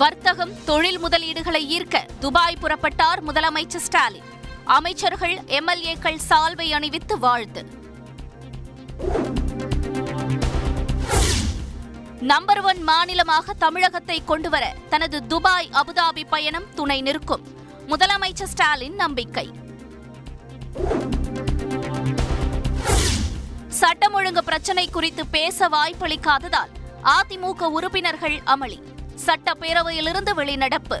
வர்த்தகம் தொழில் முதலீடுகளை ஈர்க்க துபாய் புறப்பட்டார் முதலமைச்சர் ஸ்டாலின். அமைச்சர்கள் எம்எல்ஏக்கள் சால்வை அணிவித்து வாழ்த்து. நம்பர் ஒன் மாநிலமாக தமிழகத்தை கொண்டுவர தனது துபாய் அபுதாபி பயணம் துணை நிற்கும். முதலமைச்சர் ஸ்டாலின் நம்பிக்கை. சட்டம் ஒழுங்கு பிரச்சினை குறித்து பேச வாய்ப்பளிக்காததால் அதிமுக உறுப்பினர்கள் அமளி. சட்டப்பேரவையிலிருந்து வெளிநடப்பு.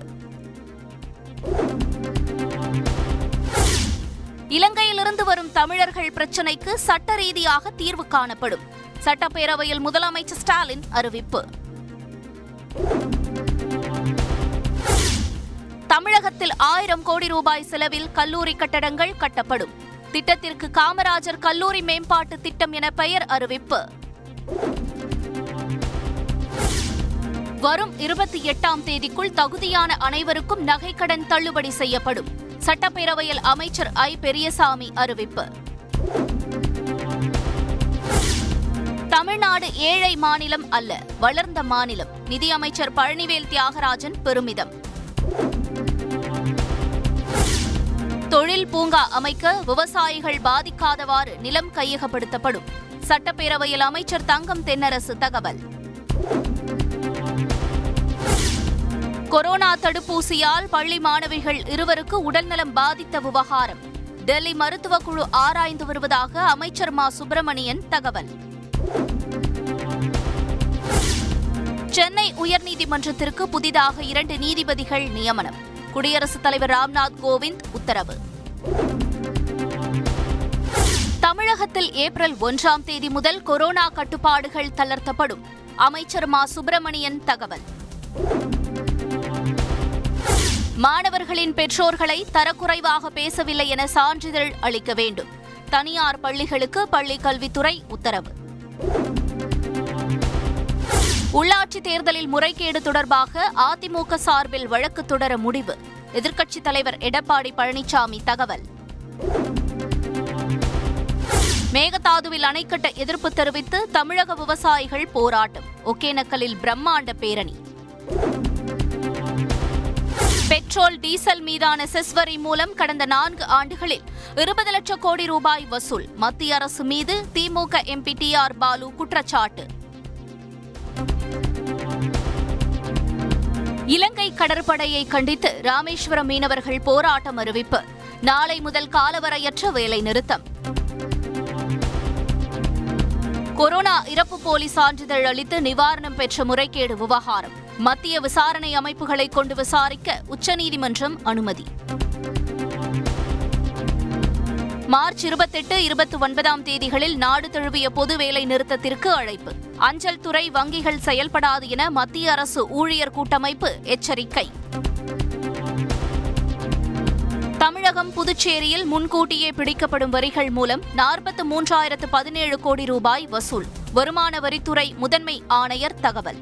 இலங்கையிலிருந்து வரும் தமிழர்கள் பிரச்சினைக்கு சட்ட ரீதியாக தீர்வு காணப்படும். சட்டப்பேரவையில் முதலமைச்சர் ஸ்டாலின் அறிவிப்பு. தமிழகத்தில் ஆயிரம் கோடி ரூபாய் செலவில் கல்லூரி கட்டடங்கள் கட்டப்படும். திட்டத்திற்கு காமராஜர் கல்லூரி மேம்பாட்டு திட்டம் என பெயர் அறிவிப்பு. வரும் இருபத்தி எட்டாம் தேதிக்குள் தகுதியான அனைவருக்கும் நகைக்கடன் தள்ளுபடி செய்யப்படும். சட்டப்பேரவையில் அமைச்சர் ஐ. பெரியசாமி அறிவிப்பு. தமிழ்நாடு ஏழை மாநிலம் அல்ல வளர்ந்த மாநிலம். நிதியமைச்சர் பழனிவேல் தியாகராஜன் பெருமிதம். தொழில் பூங்கா அமைக்க விவசாயிகள் பாதிக்காதவாறு நிலம் கையகப்படுத்தப்படும். சட்டப்பேரவையில் அமைச்சர் தங்கம் தென்னரசு தகவல். கொரோனா தடுப்பூசியால் பள்ளி மாணவிகள் இருவருக்கு உடல்நலம் பாதித்த விவகாரம். டெல்லி மருத்துவக் குழு ஆராய்ந்து வருவதாக அமைச்சர் மா. சுப்பிரமணியன் தகவல். சென்னை உயர்நீதிமன்றத்திற்கு புதிதாக இரண்டு நீதிபதிகள் நியமனம். குடியரசுத் தலைவர் ராம்நாத் கோவிந்த் உத்தரவு. தமிழகத்தில் ஏப்ரல் ஒன்றாம் தேதி முதல் கொரோனா கட்டுப்பாடுகள் தளர்த்தப்படும். அமைச்சர் மா. சுப்பிரமணியன் தகவல். மாணவர்களின் பெற்றோர்களை தரக்குறைவாக பேசவில்லை என சான்றிதழ் அளிக்க வேண்டும். தனியார் பள்ளிகளுக்கு பள்ளிக் கல்வித்துறை உத்தரவு. உள்ளாட்சி தேர்தலில் முறைகேடு தொடர்பாக அதிமுக சார்பில் வழக்கு தொடர முடிவு. எதிர்க்கட்சித் தலைவர் எடப்பாடி பழனிசாமி தகவல். மேகதாதுவில் அணைக்கட்ட எதிர்ப்பு தெரிவித்து தமிழக விவசாயிகள் போராட்டம். ஒகேனக்கலில் பிரம்மாண்ட பேரணி. பெட்ரோல் டீசல் மீதான செஸ் வரி மூலம் கடந்த நான்கு ஆண்டுகளில் இருபது லட்சம் கோடி ரூபாய் வசூல். மத்திய அரசு மீது DMK MP D R Baalu குற்றச்சாட்டு. இலங்கை கடற்படையை கண்டித்து ராமேஸ்வரம் மீனவர்கள் போராட்டம் அறிவிப்பு. நாளை முதல் காலவரையற்ற வேலை நிறுத்தம் கொரோனா இறப்பு போலி சான்றிதழ் அளித்து நிவாரணம் பெற்ற முறைகேடு விவகாரம். மத்திய விசாரணை அமைப்புகளை கொண்டு விசாரிக்க உச்சநீதிமன்றம் அனுமதி. மார்ச் இருபத்தெட்டு இருபத்தி ஒன்பதாம் தேதிகளில் நாடு தழுவிய பொது வேலை நிறுத்தத்திற்கு அழைப்பு. அஞ்சல் துறை வங்கிகள் செயல்படாது என மத்திய அரசு ஊழியர் கூட்டமைப்பு எச்சரிக்கை. தமிழகம் புதுச்சேரியில் முன்கூட்டியே பிடிக்கப்படும் வரிகள் மூலம் நாற்பத்து மூன்றாயிரத்து பதினேழு கோடி ரூபாய் வசூல். வருமான வரித்துறை முதன்மை ஆணையர் தகவல்.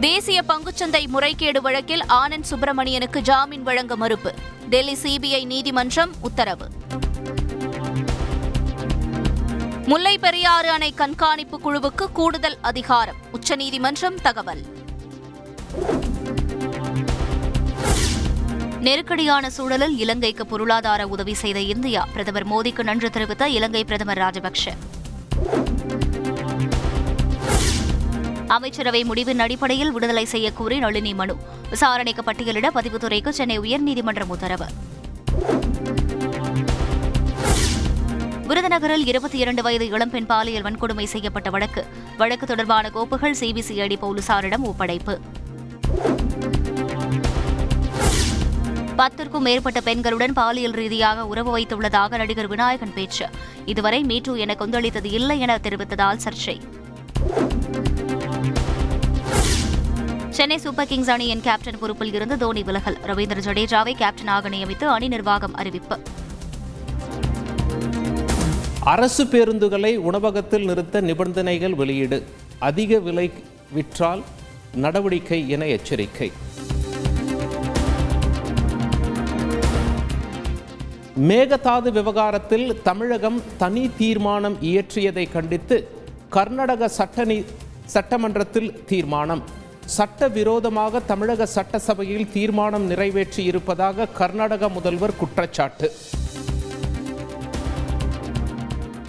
தேசிய பங்குச்சந்தை முறைகேடு வழக்கில் ஆனந்த் சுப்பிரமணியனுக்கு ஜாமீன் வழங்க மறுப்பு. டெல்லி சிபிஐ நீதிமன்றம் உத்தரவு. முல்லை பெரியாறு அணை கண்காணிப்பு குழுவுக்கு கூடுதல் அதிகாரம். உச்சநீதிமன்றம் தகவல். நெருக்கடியான சூழலில் இலங்கைக்கு பொருளாதார உதவி செய்த இந்தியா. பிரதமர் மோடிக்கு நன்றி தெரிவித்த இலங்கை பிரதமர் ராஜபக்ஷ. அமைச்சரவை முடிவின் அடிப்படையில் விடுதலை செய்யக்கோரி நளினி மனு. விசாரணைக்கு பட்டியலிட பதிவுத்துறைக்கு சென்னை உயர்நீதிமன்றம் உத்தரவு. விருதுநகரில் இருபத்தி இரண்டு வயது இளம்பெண் பாலியல் வன்கொடுமை செய்யப்பட்ட வழக்கு. வழக்கு தொடர்பான கோப்புகள் சிபிசிஐடி போலீசாரிடம் ஒப்படைப்பு. பத்திற்கும் மேற்பட்ட பெண்களுடன் பாலியல் ரீதியாக உறவு வைத்துள்ளதாக நடிகர் விநாயகன் பேச்சு. இதுவரை மீட்டு என கொந்தளித்தது இல்லை என தெரிவித்ததால் சர்ச்சை. சென்னை சூப்பர் கிங்ஸ் அணியின் கேப்டன் பொறுப்பில் இருந்து தோனி விலகல். ரவீந்திர ஜடேஜாவை கேப்டனாக நியமித்து அணி நிர்வாகம் அறிவிப்பு. அரசு பேருந்துகளை உணவகத்தில் நிறுத்த நிபந்தனைகள் வெளியீடு. அதிக விலை விற்றால் நடவடிக்கை என எச்சரிக்கை. மேகதாது விவகாரத்தில் தமிழகம் தனி தீர்மானம் இயற்றியதை கண்டித்து கர்நாடக சட்ட நீ சட்டமன்றத்தில் தீர்மானம். சட்டவிரோதமாக தமிழக சட்டசபையில் தீர்மானம் நிறைவேற்றி இருப்பதாக கர்நாடக முதல்வர் குற்றச்சாட்டு.